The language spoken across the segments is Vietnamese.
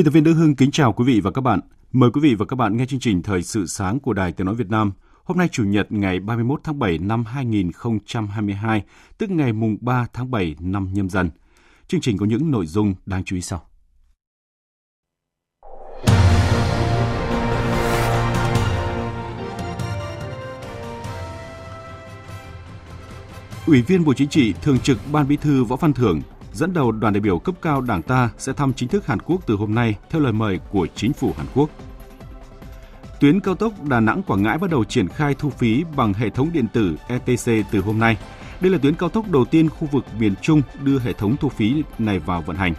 Biên tập viên Đức Hưng kính chào quý vị và các bạn. Mời quý vị và các bạn nghe chương trình Thời sự sáng của Đài Tiếng Nói Việt Nam. Hôm nay Chủ nhật ngày 31 tháng 7 năm 2022, tức ngày mùng 3 tháng 7 năm nhâm dần. Chương trình có những nội dung đáng chú ý sau. Ủy viên Bộ Chính trị, Thường trực Ban Bí thư Võ Văn Thưởng dẫn đầu đoàn đại biểu cấp cao Đảng ta sẽ thăm chính thức Hàn Quốc từ hôm nay theo lời mời của chính phủ Hàn Quốc. Tuyến cao tốc Đà Nẵng Quảng Ngãi bắt đầu triển khai thu phí bằng hệ thống điện tử ETC từ hôm nay. Đây là tuyến cao tốc đầu tiên khu vực miền Trung đưa hệ thống thu phí này vào vận hành.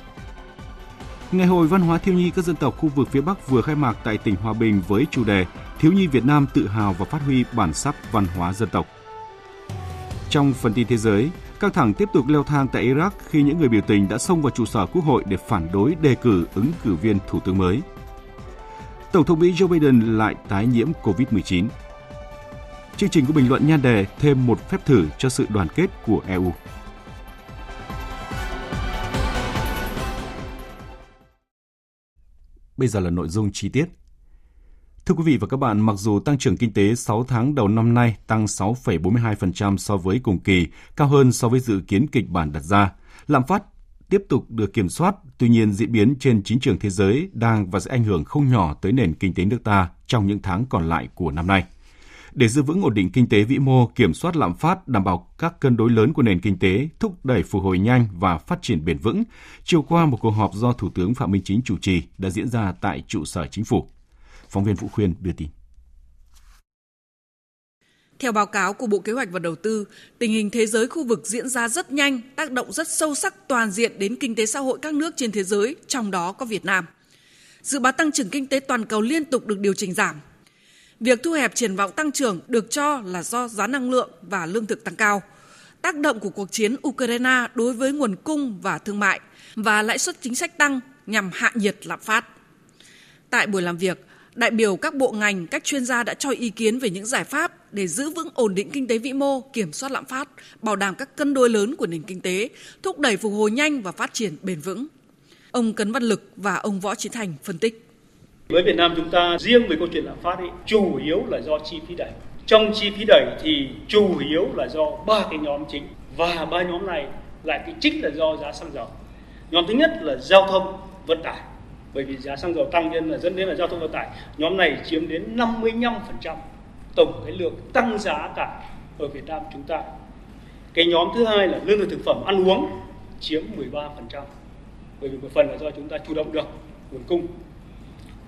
Ngày hội văn hóa thiếu nhi các dân tộc khu vực phía Bắc vừa khai mạc tại tỉnh Hòa Bình với chủ đề Thiếu nhi Việt Nam tự hào và phát huy bản sắc văn hóa dân tộc. Trong phần tin thế giới, Căng thẳng tiếp tục leo thang tại Iraq khi những người biểu tình đã xông vào trụ sở quốc hội để phản đối đề cử ứng cử viên thủ tướng mới. Tổng thống Mỹ Joe Biden lại tái nhiễm COVID-19. Chương trình có bình luận nhan đề thêm một phép thử cho sự đoàn kết của EU. Bây giờ là nội dung chi tiết. Thưa quý vị và các bạn, mặc dù tăng trưởng kinh tế 6 tháng đầu năm nay tăng 6,42% so với cùng kỳ, cao hơn so với dự kiến kịch bản đặt ra, lạm phát tiếp tục được kiểm soát, tuy nhiên diễn biến trên chính trường thế giới đang và sẽ ảnh hưởng không nhỏ tới nền kinh tế nước ta trong những tháng còn lại của năm nay. Để giữ vững ổn định kinh tế vĩ mô, kiểm soát lạm phát, đảm bảo các cân đối lớn của nền kinh tế, thúc đẩy phục hồi nhanh và phát triển bền vững, chiều qua một cuộc họp do Thủ tướng Phạm Minh Chính chủ trì đã diễn ra tại trụ sở chính phủ. Phóng viên Vũ Khuyên đưa tin. Theo báo cáo của Bộ Kế hoạch và Đầu tư, tình hình thế giới khu vực diễn ra rất nhanh, tác động rất sâu sắc toàn diện đến kinh tế xã hội các nước trên thế giới, trong đó có Việt Nam. Dự báo tăng trưởng kinh tế toàn cầu liên tục được điều chỉnh giảm. Việc thu hẹp triển vọng tăng trưởng được cho là do giá năng lượng và lương thực tăng cao, tác động của cuộc chiến Ukraine đối với nguồn cung và thương mại và lãi suất chính sách tăng nhằm hạ nhiệt lạm phát. Tại buổi làm việc, đại biểu các bộ ngành, các chuyên gia đã cho ý kiến về những giải pháp để giữ vững ổn định kinh tế vĩ mô, kiểm soát lạm phát, bảo đảm các cân đối lớn của nền kinh tế, thúc đẩy phục hồi nhanh và phát triển bền vững. Ông Cấn Văn Lực và ông Võ Chí Thành phân tích. Với Việt Nam chúng ta riêng về câu chuyện lạm phát ấy, chủ yếu là do chi phí đẩy. Trong chi phí đẩy thì chủ yếu là do ba cái nhóm chính và ba nhóm này lại cái chính là do giá xăng dầu. Nhóm thứ nhất là giao thông vận tải bởi vì giá xăng dầu tăng nên là dẫn đến là giao thông vận tải nhóm này chiếm đến 55% tổng cái lượng tăng giá cả ở Việt Nam chúng ta. Cái nhóm thứ hai là lương thực thực phẩm ăn uống chiếm 13% bởi vì một phần là do chúng ta chủ động được nguồn cung.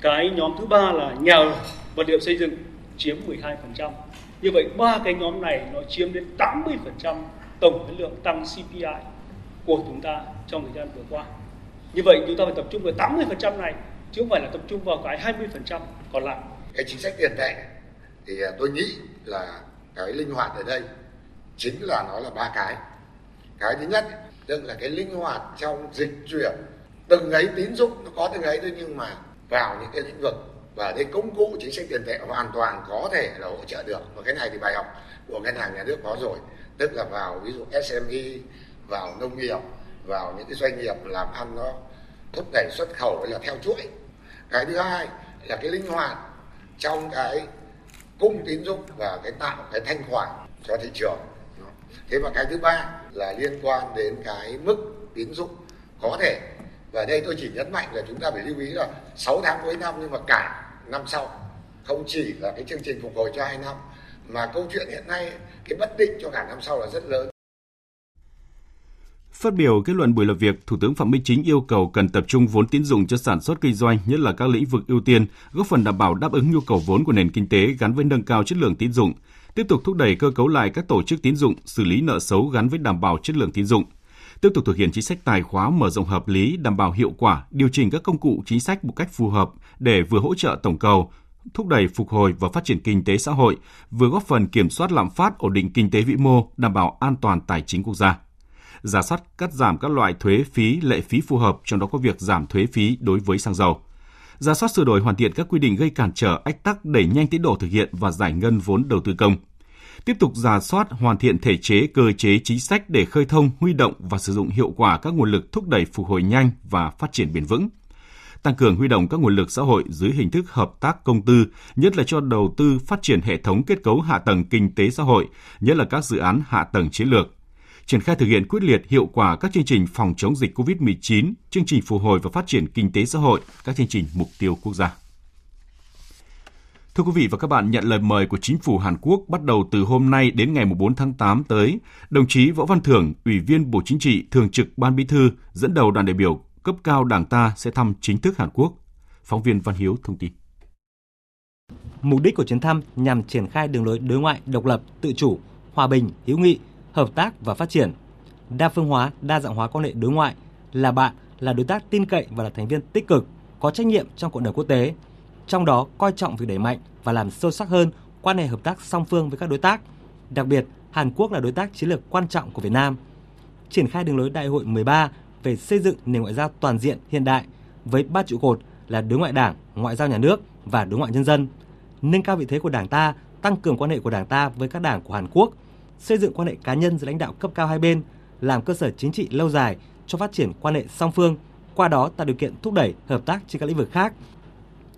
Cái nhóm thứ ba là nhà ở vật liệu xây dựng chiếm 12% như vậy ba cái nhóm này nó chiếm đến 80% tổng cái lượng tăng CPI của chúng ta trong thời gian vừa qua như vậy chúng ta phải tập trung vào 80% này, chứ không phải là tập trung vào cái 20% còn lại. Cái chính sách tiền tệ thì à, tôi nghĩ là cái linh hoạt ở đây chính là nó là ba cái. Cái thứ nhất, tức là cái linh hoạt trong dịch chuyển. Từng ấy tín dụng, nó có từng ấy thôi, nhưng mà vào những cái lĩnh vực và cái công cụ chính sách tiền tệ hoàn toàn có thể là hỗ trợ được. Và cái này thì bài học của ngân hàng nhà nước có rồi. Tức là vào ví dụ SME vào nông nghiệp vào những cái doanh nghiệp làm ăn nó thúc đẩy xuất khẩu hay là theo chuỗi. Cái thứ hai là cái linh hoạt trong cái cung tín dụng và cái tạo cái thanh khoản cho thị trường. Thế và cái thứ ba là liên quan đến cái mức tín dụng có thể. Và đây tôi chỉ nhấn mạnh là chúng ta phải lưu ý là 6 tháng cuối năm nhưng mà cả năm sau, không chỉ là cái chương trình phục hồi cho hai năm, mà câu chuyện hiện nay, cái bất định cho cả năm sau là rất lớn. Phát biểu kết luận buổi làm việc, Thủ tướng Phạm Minh Chính yêu cầu cần tập trung vốn tín dụng cho sản xuất kinh doanh, nhất là các lĩnh vực ưu tiên, góp phần đảm bảo đáp ứng nhu cầu vốn của nền kinh tế gắn với nâng cao chất lượng tín dụng, tiếp tục thúc đẩy cơ cấu lại các tổ chức tín dụng, xử lý nợ xấu gắn với đảm bảo chất lượng tín dụng, tiếp tục thực hiện chính sách tài khóa mở rộng hợp lý, đảm bảo hiệu quả, điều chỉnh các công cụ chính sách một cách phù hợp để vừa hỗ trợ tổng cầu, thúc đẩy phục hồi và phát triển kinh tế xã hội, vừa góp phần kiểm soát lạm phát, ổn định kinh tế vĩ mô, đảm bảo an toàn tài chính quốc gia. Giả soát cắt giảm các loại thuế phí, lệ phí phù hợp, trong đó có việc giảm thuế phí đối với xăng dầu. Giả soát sửa đổi hoàn thiện các quy định gây cản trở, ách tắc đẩy nhanh tiến độ thực hiện và giải ngân vốn đầu tư công. Tiếp tục giả soát hoàn thiện thể chế, cơ chế chính sách để khơi thông, huy động và sử dụng hiệu quả các nguồn lực thúc đẩy phục hồi nhanh và phát triển bền vững tăng cường huy động các nguồn lực xã hội dưới hình thức hợp tác công tư, nhất là cho đầu tư phát triển hệ thống kết cấu hạ tầng kinh tế xã hội, nhất là các dự án hạ tầng chiến lược. Triển khai thực hiện quyết liệt hiệu quả các chương trình phòng chống dịch COVID-19, chương trình phục hồi và phát triển kinh tế xã hội, các chương trình mục tiêu quốc gia. Thưa quý vị và các bạn, nhận lời mời của chính phủ Hàn Quốc bắt đầu từ hôm nay đến ngày 4 tháng 8 tới, đồng chí Võ Văn Thưởng, Ủy viên Bộ Chính trị, Thường trực Ban Bí thư, dẫn đầu đoàn đại biểu cấp cao Đảng ta sẽ thăm chính thức Hàn Quốc. Phóng viên Văn Hiếu thông tin. Mục đích của chuyến thăm nhằm triển khai đường lối đối ngoại độc lập, tự chủ, hòa bình, hữu nghị, hợp tác và phát triển, đa phương hóa, đa dạng hóa quan hệ đối ngoại, là bạn, là đối tác tin cậy và là thành viên tích cực, có trách nhiệm trong cộng đồng quốc tế. Trong đó coi trọng việc đẩy mạnh và làm sâu sắc hơn quan hệ hợp tác song phương với các đối tác. Đặc biệt, Hàn Quốc là đối tác chiến lược quan trọng của Việt Nam. Triển khai đường lối Đại hội 13 về xây dựng nền ngoại giao toàn diện hiện đại với ba trụ cột là đối ngoại đảng, ngoại giao nhà nước và đối ngoại nhân dân, nâng cao vị thế của Đảng ta, tăng cường quan hệ của Đảng ta với các đảng của Hàn Quốc, xây dựng quan hệ cá nhân giữa lãnh đạo cấp cao hai bên, làm cơ sở chính trị lâu dài cho phát triển quan hệ song phương, qua đó tạo điều kiện thúc đẩy hợp tác trên các lĩnh vực khác.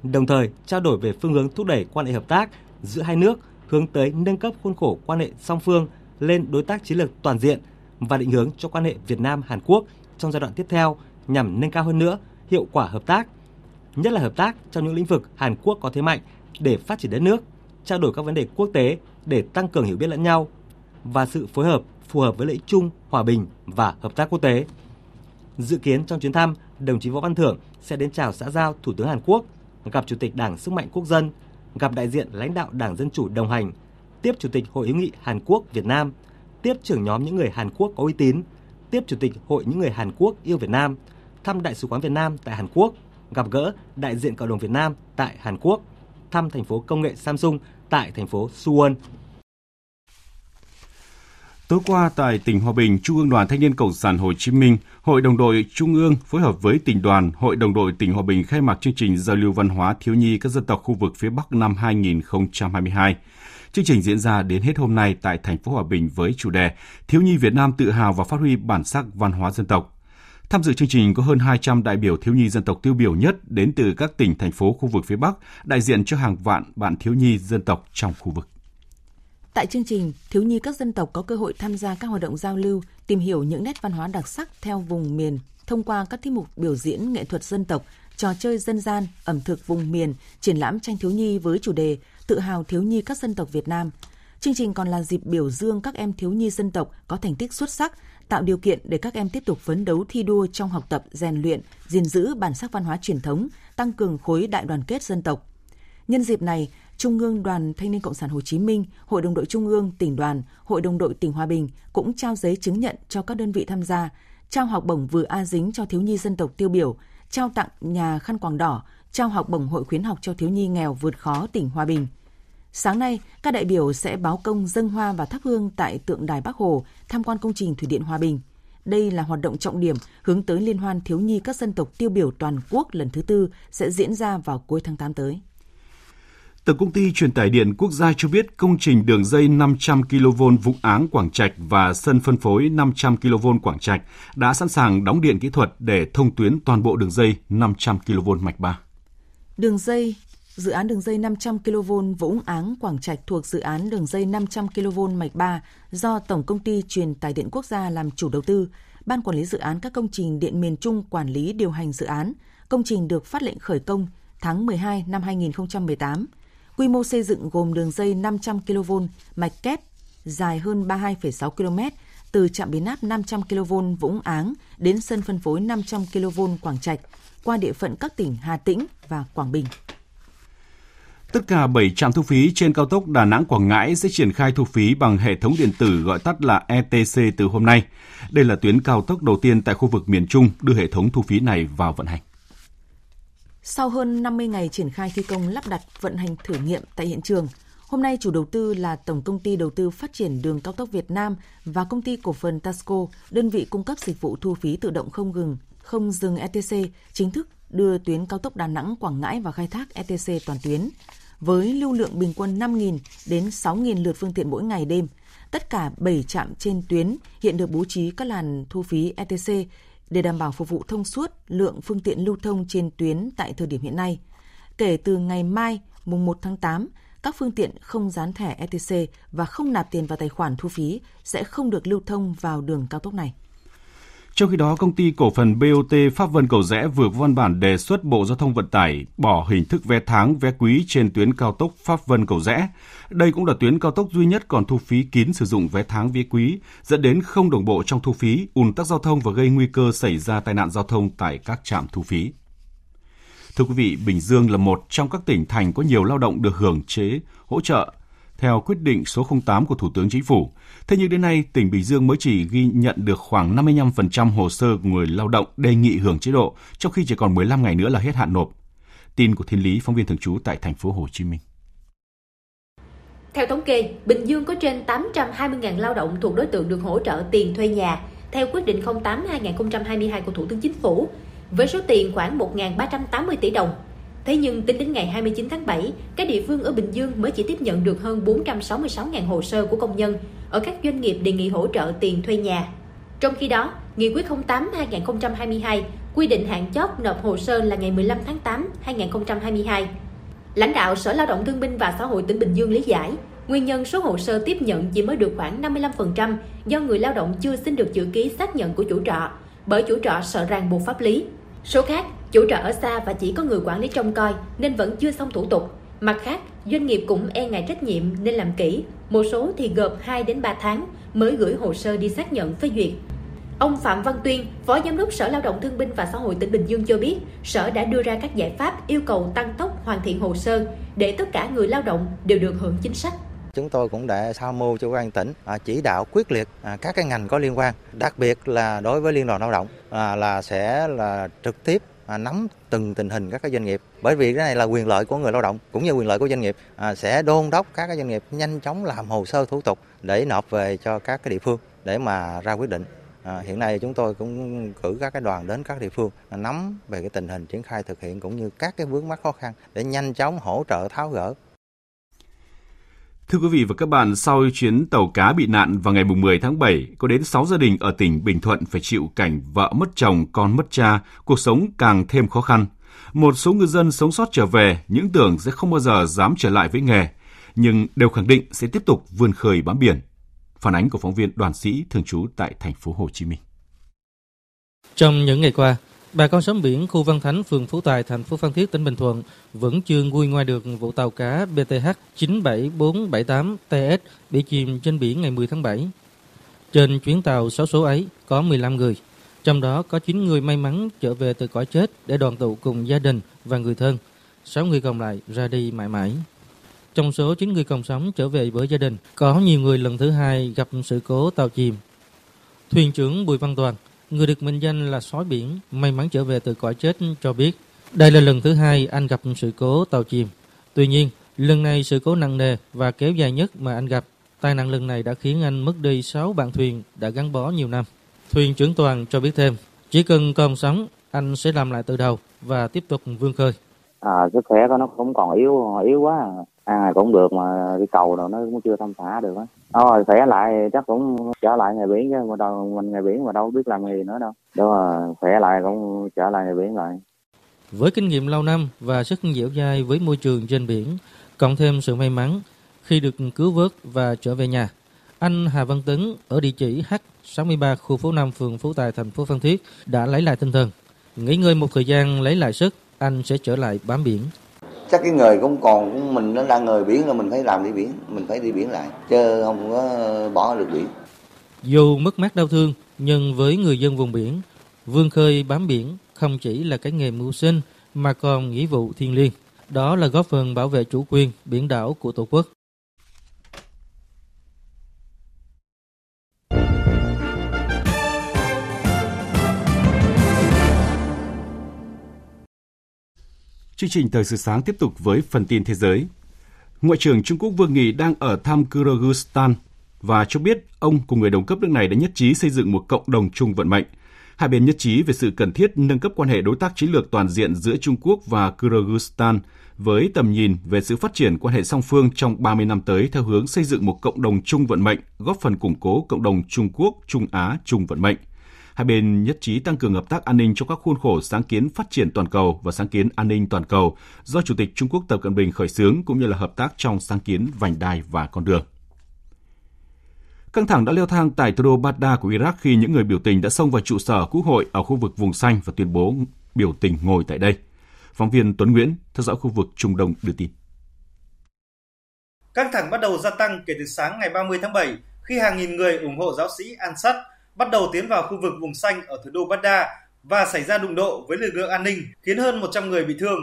Đồng thời, trao đổi về phương hướng thúc đẩy quan hệ hợp tác giữa hai nước hướng tới nâng cấp khuôn khổ quan hệ song phương lên đối tác chiến lược toàn diện và định hướng cho quan hệ Việt Nam Hàn Quốc trong giai đoạn tiếp theo nhằm nâng cao hơn nữa hiệu quả hợp tác, nhất là hợp tác trong những lĩnh vực Hàn Quốc có thế mạnh để phát triển đất nước, trao đổi các vấn đề quốc tế để tăng cường hiểu biết lẫn nhau và sự phối hợp phù hợp với lợi ích chung, hòa bình và hợp tác quốc tế. Dự kiến trong chuyến thăm, đồng chí Võ Văn Thưởng sẽ đến chào xã giao Thủ tướng Hàn Quốc, gặp Chủ tịch Đảng Sức mạnh Quốc dân, gặp đại diện lãnh đạo Đảng Dân chủ đồng hành, tiếp Chủ tịch Hội hữu nghị Hàn Quốc Việt Nam, tiếp trưởng nhóm những người Hàn Quốc có uy tín tiếp Chủ tịch Hội những người Hàn Quốc yêu Việt Nam, thăm Đại sứ quán Việt Nam tại Hàn Quốc, gặp gỡ đại diện cộng đồng Việt Nam tại Hàn Quốc, thăm thành phố công nghệ Samsung tại thành phố Suwon. Tối qua tại tỉnh Hòa Bình, Trung ương Đoàn Thanh niên Cộng sản Hồ Chí Minh, Hội đồng đội Trung ương phối hợp với tỉnh đoàn, Hội đồng đội tỉnh Hòa Bình khai mạc chương trình giao lưu văn hóa thiếu nhi các dân tộc khu vực phía Bắc năm 2022. Chương trình diễn ra đến hết hôm nay tại thành phố Hòa Bình với chủ đề Thiếu nhi Việt Nam tự hào và phát huy bản sắc văn hóa dân tộc. Tham dự chương trình có hơn 200 đại biểu thiếu nhi dân tộc tiêu biểu nhất đến từ các tỉnh, thành phố khu vực phía Bắc, đại diện cho hàng vạn bạn thiếu nhi dân tộc trong khu vực. Tại chương trình, thiếu nhi các dân tộc có cơ hội tham gia các hoạt động giao lưu, tìm hiểu những nét văn hóa đặc sắc theo vùng miền thông qua các tiết mục biểu diễn nghệ thuật dân tộc, trò chơi dân gian, ẩm thực vùng miền, triển lãm tranh thiếu nhi với chủ đề tự hào thiếu nhi các dân tộc Việt Nam. Chương trình còn là dịp biểu dương các em thiếu nhi dân tộc có thành tích xuất sắc, tạo điều kiện để các em tiếp tục phấn đấu thi đua trong học tập, rèn luyện, gìn giữ bản sắc văn hóa truyền thống, tăng cường khối đại đoàn kết dân tộc. Nhân dịp này, Trung ương Đoàn Thanh niên Cộng sản Hồ Chí Minh, Hội đồng đội Trung ương, tỉnh đoàn, Hội đồng đội tỉnh Hòa Bình cũng trao giấy chứng nhận cho các đơn vị tham gia, trao học bổng vừa A dính cho thiếu nhi dân tộc tiêu biểu, trao tặng nhà khăn quàng đỏ, trao học bổng hội khuyến học cho thiếu nhi nghèo vượt khó tỉnh Hòa Bình. Sáng nay, các đại biểu sẽ báo công dân hoa và thắp hương tại tượng đài Bắc Hồ, tham quan công trình Thủy điện Hòa Bình. Đây là hoạt động trọng điểm hướng tới Liên hoan thiếu nhi các dân tộc tiêu biểu toàn quốc lần thứ tư sẽ diễn ra vào cuối tháng 8 tới. Tổng công ty truyền tải điện quốc gia cho biết công trình đường dây 500 kV Vũng Áng Quảng Trạch và sân phân phối 500 kV Quảng Trạch đã sẵn sàng đóng điện kỹ thuật để thông tuyến toàn bộ đường dây 500 kV mạch 3. Đường dây Dự án đường dây 500 kV Vũng Áng Quảng Trạch thuộc dự án đường dây 500 kV mạch 3 do Tổng công ty Truyền tải điện quốc gia làm chủ đầu tư, Ban quản lý dự án các công trình điện miền Trung quản lý điều hành dự án. Công trình được phát lệnh khởi công tháng 12 năm 2018. Quy mô xây dựng gồm đường dây 500 kV mạch kép dài hơn 32,6 km từ trạm biến áp 500 kV Vũng Áng đến sân phân phối 500 kV Quảng Trạch qua địa phận các tỉnh Hà Tĩnh và Quảng Bình. Tất cả 7 trạm thu phí trên cao tốc Đà Nẵng Quảng Ngãi sẽ triển khai thu phí bằng hệ thống điện tử gọi tắt là ETC từ hôm nay. Đây là tuyến cao tốc đầu tiên tại khu vực miền Trung đưa hệ thống thu phí này vào vận hành. Sau hơn 50 ngày triển khai thi công lắp đặt vận hành thử nghiệm tại hiện trường, hôm nay chủ đầu tư là Tổng công ty Đầu tư Phát triển Đường cao tốc Việt Nam và công ty cổ phần Tasco, đơn vị cung cấp dịch vụ thu phí tự động không ngừng, không dừng ETC, chính thức đưa tuyến cao tốc Đà Nẵng Quảng Ngãi vào khai thác ETC toàn tuyến với lưu lượng bình quân 5.000 đến 6.000 lượt phương tiện mỗi ngày đêm. Tất cả 7 trạm trên tuyến hiện được bố trí các làn thu phí ETC để đảm bảo phục vụ thông suốt lượng phương tiện lưu thông trên tuyến tại thời điểm hiện nay. Kể từ ngày mai, mùng 1 tháng 8, các phương tiện không dán thẻ ETC và không nạp tiền vào tài khoản thu phí sẽ không được lưu thông vào đường cao tốc này. Trong khi đó, công ty cổ phần BOT Pháp Vân Cầu Rẽ vừa có văn bản đề xuất Bộ Giao thông Vận tải bỏ hình thức vé tháng, vé quý trên tuyến cao tốc Pháp Vân Cầu Rẽ. Đây cũng là tuyến cao tốc duy nhất còn thu phí kín sử dụng vé tháng, vé quý, dẫn đến không đồng bộ trong thu phí, ùn tắc giao thông và gây nguy cơ xảy ra tai nạn giao thông tại các trạm thu phí. Thưa quý vị, Bình Dương là một trong các tỉnh thành có nhiều lao động được hưởng chế hỗ trợ theo quyết định số 08 của Thủ tướng Chính phủ. Thế nhưng đến nay, tỉnh Bình Dương mới chỉ ghi nhận được khoảng 55% hồ sơ của người lao động đề nghị hưởng chế độ, trong khi chỉ còn 15 ngày nữa là hết hạn nộp. Tin của Thiên Lý, phóng viên thường trú tại thành phố Hồ Chí Minh. Theo thống kê, Bình Dương có trên 820.000 lao động thuộc đối tượng được hỗ trợ tiền thuê nhà theo quyết định 08-2022 của Thủ tướng Chính phủ, với số tiền khoảng 1.380 tỷ đồng Thế nhưng tính đến ngày 29 tháng 7, các địa phương ở Bình Dương mới chỉ tiếp nhận được hơn 466.000 hồ sơ của công nhân ở các doanh nghiệp đề nghị hỗ trợ tiền thuê nhà. Trong khi đó, Nghị quyết 08-2022 quy định hạn chót nộp hồ sơ là ngày 15 tháng 8 2022. Lãnh đạo Sở Lao động Thương binh và Xã hội tỉnh Bình Dương lý giải, nguyên nhân số hồ sơ tiếp nhận chỉ mới được khoảng 55% do người lao động chưa xin được chữ ký xác nhận của chủ trọ, bởi chủ trọ sợ ràng buộc pháp lý. Số khác, chủ trọ ở xa và chỉ có người quản lý trông coi nên vẫn chưa xong thủ tục. Mặt khác, doanh nghiệp cũng e ngại trách nhiệm nên làm kỹ, một số thì gộp 2 đến 3 tháng mới gửi hồ sơ đi xác nhận phê duyệt. Ông Phạm Văn Tuyên, Phó Giám đốc Sở Lao động Thương binh và Xã hội tỉnh Bình Dương cho biết, Sở đã đưa ra các giải pháp yêu cầu tăng tốc hoàn thiện hồ sơ để tất cả người lao động đều được hưởng chính sách chúng tôi cũng đã tham mưu cho quan tỉnh à, chỉ đạo quyết liệt à, các cái ngành có liên quan, đặc biệt là đối với liên đoàn lao động à, là sẽ là trực tiếp nắm từng tình hình các cái doanh nghiệp. Bởi vì cái này là quyền lợi của người lao động cũng như quyền lợi của doanh nghiệp sẽ đôn đốc các cái doanh nghiệp nhanh chóng làm hồ sơ thủ tục để nộp về cho các cái địa phương để mà ra quyết định. À, hiện nay chúng tôi cũng cử các cái đoàn đến các địa phương nắm về cái tình hình triển khai thực hiện cũng như các cái vướng mắc khó khăn để nhanh chóng hỗ trợ tháo gỡ Thưa quý vị và các bạn, sau chuyến tàu cá bị nạn vào ngày 10 tháng 7, có đến 6 gia đình ở tỉnh Bình Thuận phải chịu cảnh vợ mất chồng, con mất cha, cuộc sống càng thêm khó khăn. Một số ngư dân sống sót trở về, những tưởng sẽ không bao giờ dám trở lại với nghề, nhưng đều khẳng định sẽ tiếp tục vươn khơi bám biển. Phản ánh của phóng viên Đoàn Sĩ thường trú tại thành phố Hồ Chí Minh. Trong những ngày qua, Bà con xóm biển khu Văn Thánh, phường Phú Tài, thành phố Phan Thiết, tỉnh Bình Thuận vẫn chưa nguôi ngoài được vụ tàu cá BTH 97478 TS bị chìm trên biển ngày 10 tháng 7. Trên chuyến tàu 6 số ấy có 15 người, trong đó có 9 người may mắn trở về từ cõi chết để đoàn tụ cùng gia đình và người thân. 6 người còn lại ra đi mãi mãi. Trong số 9 người còn sống trở về với gia đình, có nhiều người lần thứ hai gặp sự cố tàu chìm. Thuyền trưởng Bùi Văn Toàn người được mệnh danh là sói biển, may mắn trở về từ cõi chết cho biết, đây là lần thứ hai anh gặp sự cố tàu chìm. Tuy nhiên, lần này sự cố nặng nề và kéo dài nhất mà anh gặp. Tai nạn lần này đã khiến anh mất đi 6 bạn thuyền đã gắn bó nhiều năm. Thuyền trưởng Toàn cho biết thêm, chỉ cần còn sống, anh sẽ làm lại từ đầu và tiếp tục vươn khơi. À, sức khỏe của nó cũng còn yếu yếu quá à ăn này cũng được mà, đi cầu rồi nó cũng chưa thăm thả được á. Thôi, khỏe lại, chắc cũng trở lại nghề biển chứ, mà đâu, mình nghề biển mà đâu biết làm gì nữa đâu. Đó là khỏe lại cũng trở lại nghề biển lại. Với kinh nghiệm lâu năm và sức dẻo dai với môi trường trên biển, cộng thêm sự may mắn khi được cứu vớt và trở về nhà, anh Hà Văn Tấn ở địa chỉ H63 khu phố 5 phường Phú Tài, thành phố Phan Thiết đã lấy lại tinh thần. Nghỉ ngơi một thời gian, lấy lại sức, anh sẽ trở lại bám biển chắc cái người cũng còn cũng mình nó đang người biển là mình phải làm đi biển mình phải đi biển lại chứ không có bỏ được biển Dù mất mát đau thương, nhưng với người dân vùng biển, vươn khơi bám biển không chỉ là cái nghề mưu sinh mà còn nghĩa vụ thiêng liêng. Đó là góp phần bảo vệ chủ quyền biển đảo của Tổ quốc. Chương trình Thời sự sáng tiếp tục với phần tin thế giới. Ngoại trưởng Trung Quốc Vương Nghị đang ở thăm Kyrgyzstan và cho biết ông cùng người đồng cấp nước này đã nhất trí xây dựng một cộng đồng chung vận mệnh. Hai bên nhất trí về sự cần thiết nâng cấp quan hệ đối tác chiến lược toàn diện giữa Trung Quốc và Kyrgyzstan với tầm nhìn về sự phát triển quan hệ song phương trong 30 năm tới theo hướng xây dựng một cộng đồng chung vận mệnh, góp phần củng cố cộng đồng Trung Quốc, Trung Á chung vận mệnh. Hai bên nhất trí tăng cường hợp tác an ninh trong các khuôn khổ sáng kiến phát triển toàn cầu và sáng kiến an ninh toàn cầu do Chủ tịch Trung Quốc Tập Cận Bình khởi xướng cũng như là hợp tác trong sáng kiến vành đai và con đường. Căng thẳng đã leo thang tại thủ đô Baghdad của Iraq khi những người biểu tình đã xông vào trụ sở quốc hội ở khu vực vùng xanh và tuyên bố biểu tình ngồi tại đây. Phóng viên Tuấn Nguyễn theo dõi khu vực Trung Đông đưa tin. Căng thẳng bắt đầu gia tăng kể từ sáng ngày 30 tháng 7 khi hàng nghìn người ủng hộ giáo sĩ Ansat bắt đầu tiến vào khu vực vùng xanh ở thủ đô Baghdad và xảy ra đụng độ với lực lượng an ninh khiến hơn 100 người bị thương.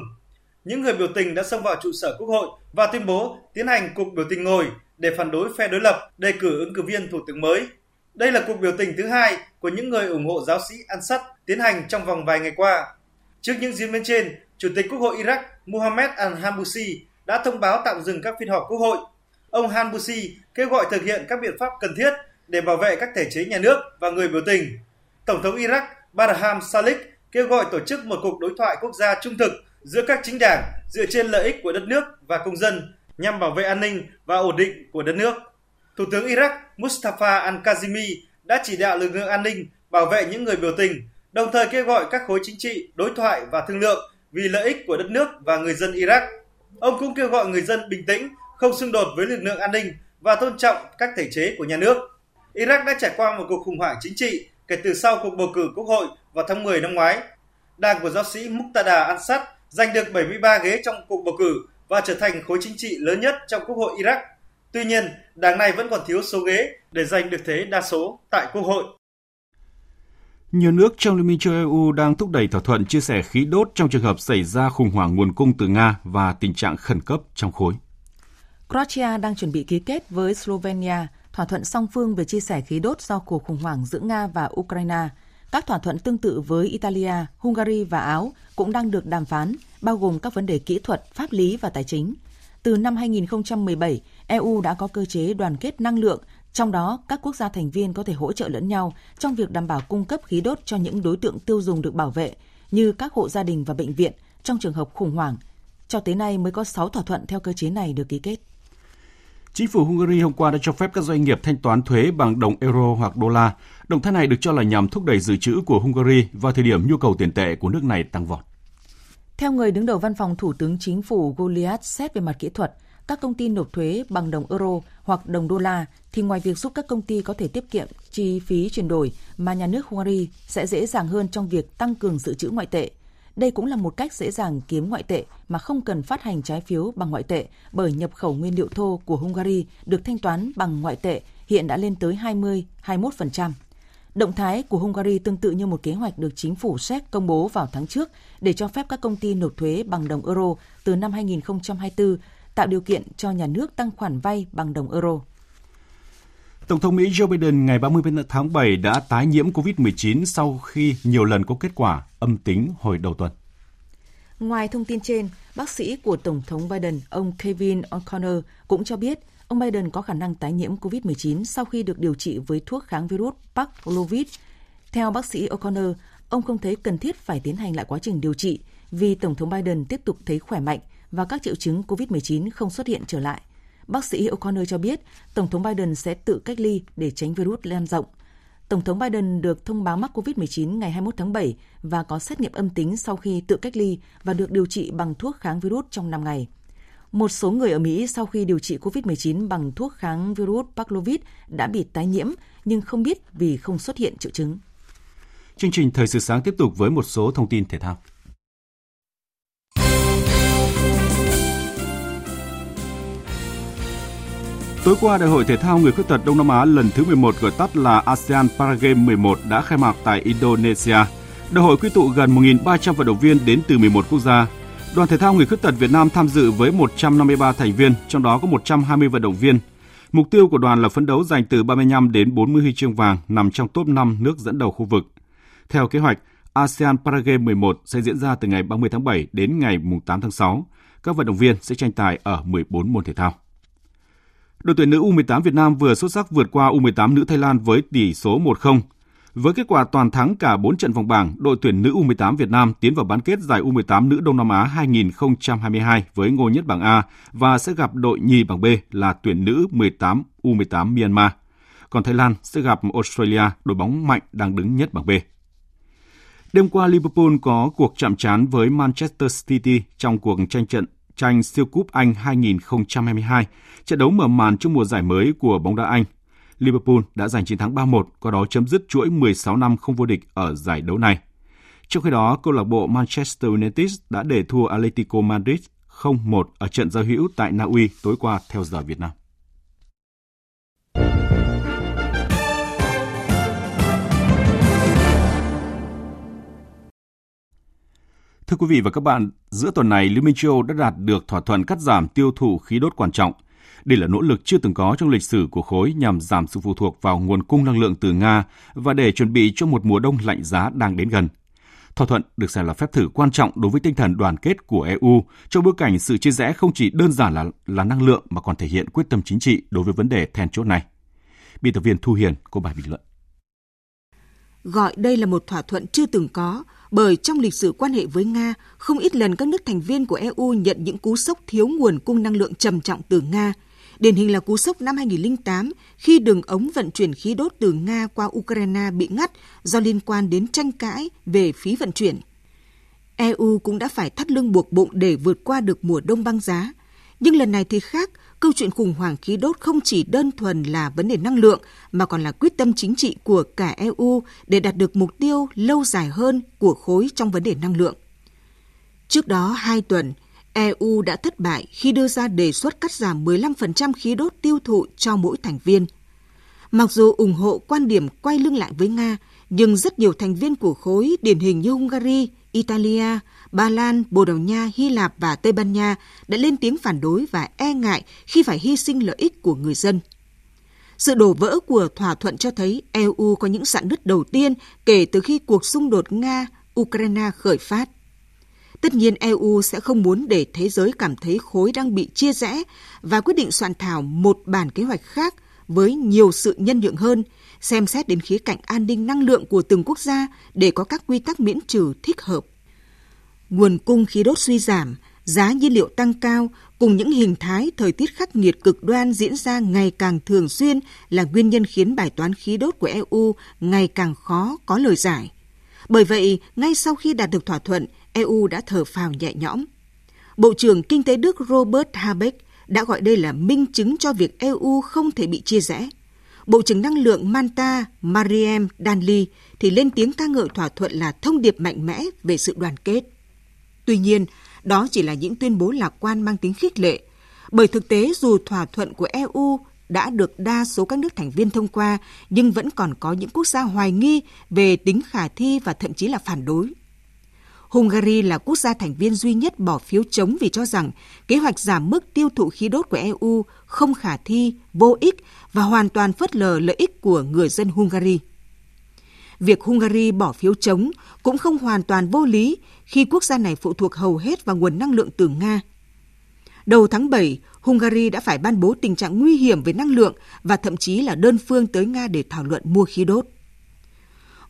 Những người biểu tình đã xông vào trụ sở quốc hội và tuyên bố tiến hành cuộc biểu tình ngồi để phản đối phe đối lập đề cử ứng cử viên thủ tướng mới. Đây là cuộc biểu tình thứ hai của những người ủng hộ giáo sĩ Ansat tiến hành trong vòng vài ngày qua. Trước những diễn biến trên, Chủ tịch Quốc hội Iraq Mohammed al-Hambusi đã thông báo tạm dừng các phiên họp quốc hội. Ông Hambusi kêu gọi thực hiện các biện pháp cần thiết để bảo vệ các thể chế nhà nước và người biểu tình. Tổng thống Iraq Barham Salih kêu gọi tổ chức một cuộc đối thoại quốc gia trung thực giữa các chính đảng dựa trên lợi ích của đất nước và công dân nhằm bảo vệ an ninh và ổn định của đất nước. Thủ tướng Iraq Mustafa al-Kazimi đã chỉ đạo lực lượng an ninh bảo vệ những người biểu tình, đồng thời kêu gọi các khối chính trị đối thoại và thương lượng vì lợi ích của đất nước và người dân Iraq. Ông cũng kêu gọi người dân bình tĩnh, không xung đột với lực lượng an ninh và tôn trọng các thể chế của nhà nước. Iraq đã trải qua một cuộc khủng hoảng chính trị kể từ sau cuộc bầu cử quốc hội vào tháng 10 năm ngoái. Đảng của giáo sĩ Muqtada Ansat giành được 73 ghế trong cuộc bầu cử và trở thành khối chính trị lớn nhất trong quốc hội Iraq. Tuy nhiên, đảng này vẫn còn thiếu số ghế để giành được thế đa số tại quốc hội. Nhiều nước trong Liên minh châu EU đang thúc đẩy thỏa thuận chia sẻ khí đốt trong trường hợp xảy ra khủng hoảng nguồn cung từ Nga và tình trạng khẩn cấp trong khối. Croatia đang chuẩn bị ký kết với Slovenia thỏa thuận song phương về chia sẻ khí đốt do cuộc khủng hoảng giữa Nga và Ukraine. Các thỏa thuận tương tự với Italia, Hungary và Áo cũng đang được đàm phán, bao gồm các vấn đề kỹ thuật, pháp lý và tài chính. Từ năm 2017, EU đã có cơ chế đoàn kết năng lượng, trong đó các quốc gia thành viên có thể hỗ trợ lẫn nhau trong việc đảm bảo cung cấp khí đốt cho những đối tượng tiêu dùng được bảo vệ, như các hộ gia đình và bệnh viện trong trường hợp khủng hoảng. Cho tới nay mới có 6 thỏa thuận theo cơ chế này được ký kết. Chính phủ Hungary hôm qua đã cho phép các doanh nghiệp thanh toán thuế bằng đồng euro hoặc đô la. Động thái này được cho là nhằm thúc đẩy dự trữ của Hungary vào thời điểm nhu cầu tiền tệ của nước này tăng vọt. Theo người đứng đầu văn phòng Thủ tướng Chính phủ Goliath xét về mặt kỹ thuật, các công ty nộp thuế bằng đồng euro hoặc đồng đô la thì ngoài việc giúp các công ty có thể tiết kiệm chi phí chuyển đổi mà nhà nước Hungary sẽ dễ dàng hơn trong việc tăng cường dự trữ ngoại tệ – đây cũng là một cách dễ dàng kiếm ngoại tệ mà không cần phát hành trái phiếu bằng ngoại tệ bởi nhập khẩu nguyên liệu thô của Hungary được thanh toán bằng ngoại tệ hiện đã lên tới 20-21%. Động thái của Hungary tương tự như một kế hoạch được chính phủ Séc công bố vào tháng trước để cho phép các công ty nộp thuế bằng đồng euro từ năm 2024, tạo điều kiện cho nhà nước tăng khoản vay bằng đồng euro. Tổng thống Mỹ Joe Biden ngày 30 tháng 7 đã tái nhiễm COVID-19 sau khi nhiều lần có kết quả âm tính hồi đầu tuần. Ngoài thông tin trên, bác sĩ của Tổng thống Biden, ông Kevin O'Connor cũng cho biết ông Biden có khả năng tái nhiễm COVID-19 sau khi được điều trị với thuốc kháng virus Paxlovid. Theo bác sĩ O'Connor, ông không thấy cần thiết phải tiến hành lại quá trình điều trị vì Tổng thống Biden tiếp tục thấy khỏe mạnh và các triệu chứng COVID-19 không xuất hiện trở lại. Bác sĩ O'Connor cho biết, Tổng thống Biden sẽ tự cách ly để tránh virus lan rộng. Tổng thống Biden được thông báo mắc COVID-19 ngày 21 tháng 7 và có xét nghiệm âm tính sau khi tự cách ly và được điều trị bằng thuốc kháng virus trong 5 ngày. Một số người ở Mỹ sau khi điều trị COVID-19 bằng thuốc kháng virus Paxlovid đã bị tái nhiễm nhưng không biết vì không xuất hiện triệu chứng. Chương trình Thời sự sáng tiếp tục với một số thông tin thể thao. Tối qua, Đại hội Thể thao Người khuyết tật Đông Nam Á lần thứ 11 gọi tắt là ASEAN Paragame 11 đã khai mạc tại Indonesia. Đại hội quy tụ gần 1.300 vận động viên đến từ 11 quốc gia. Đoàn thể thao người khuyết tật Việt Nam tham dự với 153 thành viên, trong đó có 120 vận động viên. Mục tiêu của đoàn là phấn đấu giành từ 35 đến 40 huy chương vàng nằm trong top 5 nước dẫn đầu khu vực. Theo kế hoạch, ASEAN Paragame 11 sẽ diễn ra từ ngày 30 tháng 7 đến ngày 8 tháng 6. Các vận động viên sẽ tranh tài ở 14 môn thể thao. Đội tuyển nữ U18 Việt Nam vừa xuất sắc vượt qua U18 nữ Thái Lan với tỷ số 1-0. Với kết quả toàn thắng cả 4 trận vòng bảng, đội tuyển nữ U18 Việt Nam tiến vào bán kết giải U18 nữ Đông Nam Á 2022 với ngôi nhất bảng A và sẽ gặp đội nhì bảng B là tuyển nữ 18 U18 Myanmar. Còn Thái Lan sẽ gặp Australia, đội bóng mạnh đang đứng nhất bảng B. Đêm qua, Liverpool có cuộc chạm trán với Manchester City trong cuộc tranh trận tranh siêu cúp Anh 2022, trận đấu mở màn trong mùa giải mới của bóng đá Anh. Liverpool đã giành chiến thắng 3-1, qua đó chấm dứt chuỗi 16 năm không vô địch ở giải đấu này. Trong khi đó, câu lạc bộ Manchester United đã để thua Atletico Madrid 0-1 ở trận giao hữu tại Na Uy tối qua theo giờ Việt Nam. Thưa quý vị và các bạn, giữa tuần này, Liên minh châu Âu đã đạt được thỏa thuận cắt giảm tiêu thụ khí đốt quan trọng. Đây là nỗ lực chưa từng có trong lịch sử của khối nhằm giảm sự phụ thuộc vào nguồn cung năng lượng từ Nga và để chuẩn bị cho một mùa đông lạnh giá đang đến gần. Thỏa thuận được xem là phép thử quan trọng đối với tinh thần đoàn kết của EU trong bối cảnh sự chia rẽ không chỉ đơn giản là là năng lượng mà còn thể hiện quyết tâm chính trị đối với vấn đề then chốt này. Biên tập viên Thu Hiền có bài bình luận. Gọi đây là một thỏa thuận chưa từng có bởi trong lịch sử quan hệ với Nga, không ít lần các nước thành viên của EU nhận những cú sốc thiếu nguồn cung năng lượng trầm trọng từ Nga. Điển hình là cú sốc năm 2008 khi đường ống vận chuyển khí đốt từ Nga qua Ukraine bị ngắt do liên quan đến tranh cãi về phí vận chuyển. EU cũng đã phải thắt lưng buộc bụng để vượt qua được mùa đông băng giá. Nhưng lần này thì khác, câu chuyện khủng hoảng khí đốt không chỉ đơn thuần là vấn đề năng lượng mà còn là quyết tâm chính trị của cả EU để đạt được mục tiêu lâu dài hơn của khối trong vấn đề năng lượng. Trước đó 2 tuần, EU đã thất bại khi đưa ra đề xuất cắt giảm 15% khí đốt tiêu thụ cho mỗi thành viên. Mặc dù ủng hộ quan điểm quay lưng lại với Nga, nhưng rất nhiều thành viên của khối điển hình như Hungary, Italia, Ba Lan, Bồ Đào Nha, Hy Lạp và Tây Ban Nha đã lên tiếng phản đối và e ngại khi phải hy sinh lợi ích của người dân. Sự đổ vỡ của thỏa thuận cho thấy EU có những sạn nứt đầu tiên kể từ khi cuộc xung đột Nga-Ukraine khởi phát. Tất nhiên EU sẽ không muốn để thế giới cảm thấy khối đang bị chia rẽ và quyết định soạn thảo một bản kế hoạch khác với nhiều sự nhân nhượng hơn, xem xét đến khía cạnh an ninh năng lượng của từng quốc gia để có các quy tắc miễn trừ thích hợp. Nguồn cung khí đốt suy giảm, giá nhiên liệu tăng cao cùng những hình thái thời tiết khắc nghiệt cực đoan diễn ra ngày càng thường xuyên là nguyên nhân khiến bài toán khí đốt của EU ngày càng khó có lời giải. Bởi vậy, ngay sau khi đạt được thỏa thuận, EU đã thở phào nhẹ nhõm. Bộ trưởng Kinh tế Đức Robert Habeck đã gọi đây là minh chứng cho việc EU không thể bị chia rẽ. Bộ trưởng Năng lượng Manta Mariem Danli thì lên tiếng ca ngợi thỏa thuận là thông điệp mạnh mẽ về sự đoàn kết. Tuy nhiên, đó chỉ là những tuyên bố lạc quan mang tính khích lệ, bởi thực tế dù thỏa thuận của EU đã được đa số các nước thành viên thông qua, nhưng vẫn còn có những quốc gia hoài nghi về tính khả thi và thậm chí là phản đối. Hungary là quốc gia thành viên duy nhất bỏ phiếu chống vì cho rằng kế hoạch giảm mức tiêu thụ khí đốt của EU không khả thi, vô ích và hoàn toàn phớt lờ lợi ích của người dân Hungary. Việc Hungary bỏ phiếu chống cũng không hoàn toàn vô lý khi quốc gia này phụ thuộc hầu hết vào nguồn năng lượng từ Nga. Đầu tháng 7, Hungary đã phải ban bố tình trạng nguy hiểm về năng lượng và thậm chí là đơn phương tới Nga để thảo luận mua khí đốt.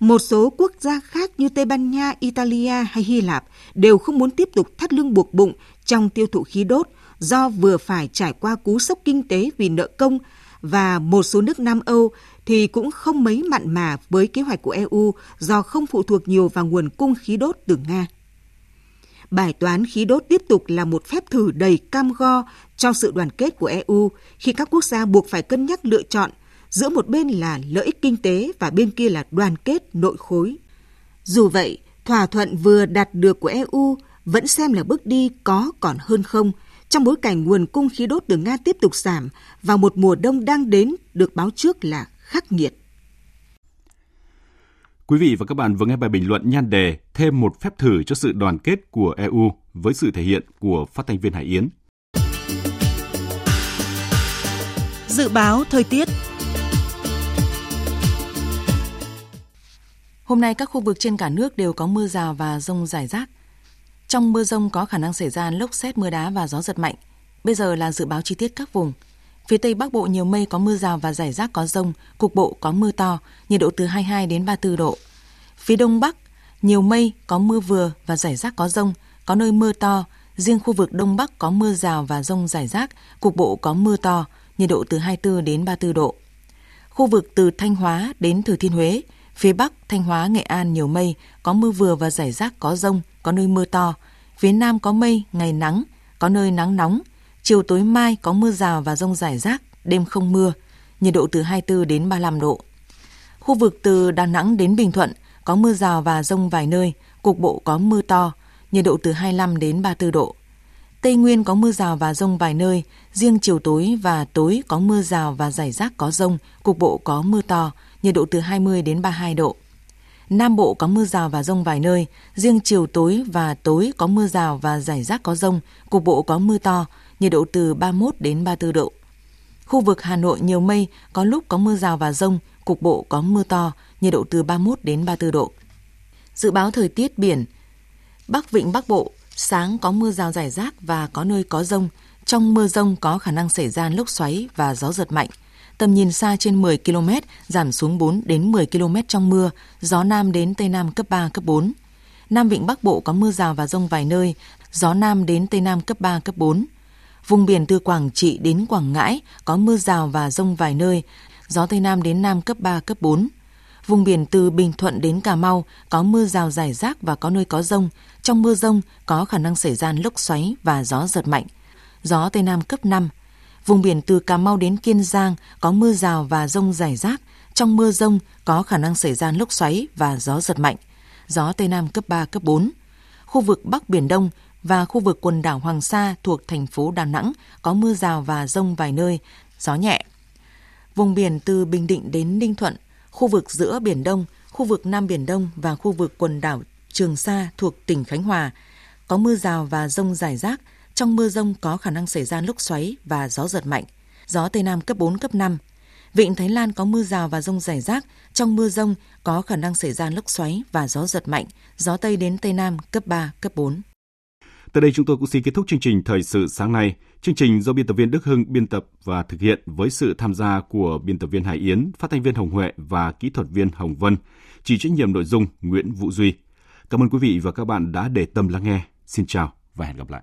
Một số quốc gia khác như Tây Ban Nha, Italia hay Hy Lạp đều không muốn tiếp tục thắt lưng buộc bụng trong tiêu thụ khí đốt do vừa phải trải qua cú sốc kinh tế vì nợ công và một số nước Nam Âu thì cũng không mấy mặn mà với kế hoạch của EU do không phụ thuộc nhiều vào nguồn cung khí đốt từ Nga. Bài toán khí đốt tiếp tục là một phép thử đầy cam go cho sự đoàn kết của EU khi các quốc gia buộc phải cân nhắc lựa chọn giữa một bên là lợi ích kinh tế và bên kia là đoàn kết nội khối. Dù vậy, thỏa thuận vừa đạt được của EU vẫn xem là bước đi có còn hơn không trong bối cảnh nguồn cung khí đốt từ Nga tiếp tục giảm và một mùa đông đang đến được báo trước là khắc nghiệt. Quý vị và các bạn vừa nghe bài bình luận nhan đề thêm một phép thử cho sự đoàn kết của EU với sự thể hiện của phát thanh viên Hải Yến. Dự báo thời tiết Hôm nay các khu vực trên cả nước đều có mưa rào và rông rải rác. Trong mưa rông có khả năng xảy ra lốc xét mưa đá và gió giật mạnh. Bây giờ là dự báo chi tiết các vùng. Phía Tây Bắc Bộ nhiều mây có mưa rào và rải rác có rông, cục bộ có mưa to, nhiệt độ từ 22 đến 34 độ. Phía Đông Bắc, nhiều mây có mưa vừa và rải rác có rông, có nơi mưa to, riêng khu vực Đông Bắc có mưa rào và rông rải rác, cục bộ có mưa to, nhiệt độ từ 24 đến 34 độ. Khu vực từ Thanh Hóa đến Thừa Thiên Huế, phía Bắc, Thanh Hóa, Nghệ An nhiều mây, có mưa vừa và rải rác có rông, có nơi mưa to. Phía Nam có mây, ngày nắng, có nơi nắng nóng, Chiều tối mai có mưa rào và rông rải rác, đêm không mưa, nhiệt độ từ 24 đến 35 độ. Khu vực từ Đà Nẵng đến Bình Thuận có mưa rào và rông vài nơi, cục bộ có mưa to, nhiệt độ từ 25 đến 34 độ. Tây Nguyên có mưa rào và rông vài nơi, riêng chiều tối và tối có mưa rào và rải rác có rông, cục bộ có mưa to, nhiệt độ từ 20 đến 32 độ. Nam Bộ có mưa rào và rông vài nơi, riêng chiều tối và tối có mưa rào và rải rác có rông, cục bộ có mưa to, nhiệt độ từ 31 đến 34 độ. Khu vực Hà Nội nhiều mây, có lúc có mưa rào và rông, cục bộ có mưa to, nhiệt độ từ 31 đến 34 độ. Dự báo thời tiết biển Bắc Vịnh Bắc Bộ, sáng có mưa rào rải rác và có nơi có rông. Trong mưa rông có khả năng xảy ra lốc xoáy và gió giật mạnh. Tầm nhìn xa trên 10 km, giảm xuống 4 đến 10 km trong mưa, gió Nam đến Tây Nam cấp 3, cấp 4. Nam Vịnh Bắc Bộ có mưa rào và rông vài nơi, gió Nam đến Tây Nam cấp 3, cấp 4. Vùng biển từ Quảng Trị đến Quảng Ngãi có mưa rào và rông vài nơi, gió Tây Nam đến Nam cấp 3, cấp 4. Vùng biển từ Bình Thuận đến Cà Mau có mưa rào rải rác và có nơi có rông. Trong mưa rông có khả năng xảy ra lốc xoáy và gió giật mạnh. Gió Tây Nam cấp 5. Vùng biển từ Cà Mau đến Kiên Giang có mưa rào và rông rải rác. Trong mưa rông có khả năng xảy ra lốc xoáy và gió giật mạnh. Gió Tây Nam cấp 3, cấp 4. Khu vực Bắc Biển Đông và khu vực quần đảo Hoàng Sa thuộc thành phố Đà Nẵng có mưa rào và rông vài nơi, gió nhẹ. Vùng biển từ Bình Định đến Ninh Thuận, khu vực giữa Biển Đông, khu vực Nam Biển Đông và khu vực quần đảo Trường Sa thuộc tỉnh Khánh Hòa có mưa rào và rông rải rác. Trong mưa rông có khả năng xảy ra lốc xoáy và gió giật mạnh. Gió Tây Nam cấp 4, cấp 5. Vịnh Thái Lan có mưa rào và rông rải rác. Trong mưa rông có khả năng xảy ra lốc xoáy và gió giật mạnh. Gió Tây đến Tây Nam cấp 3, cấp 4. Tới đây chúng tôi cũng xin kết thúc chương trình Thời sự sáng nay. Chương trình do biên tập viên Đức Hưng biên tập và thực hiện với sự tham gia của biên tập viên Hải Yến, phát thanh viên Hồng Huệ và kỹ thuật viên Hồng Vân, chỉ trách nhiệm nội dung Nguyễn Vũ Duy. Cảm ơn quý vị và các bạn đã để tâm lắng nghe. Xin chào và hẹn gặp lại.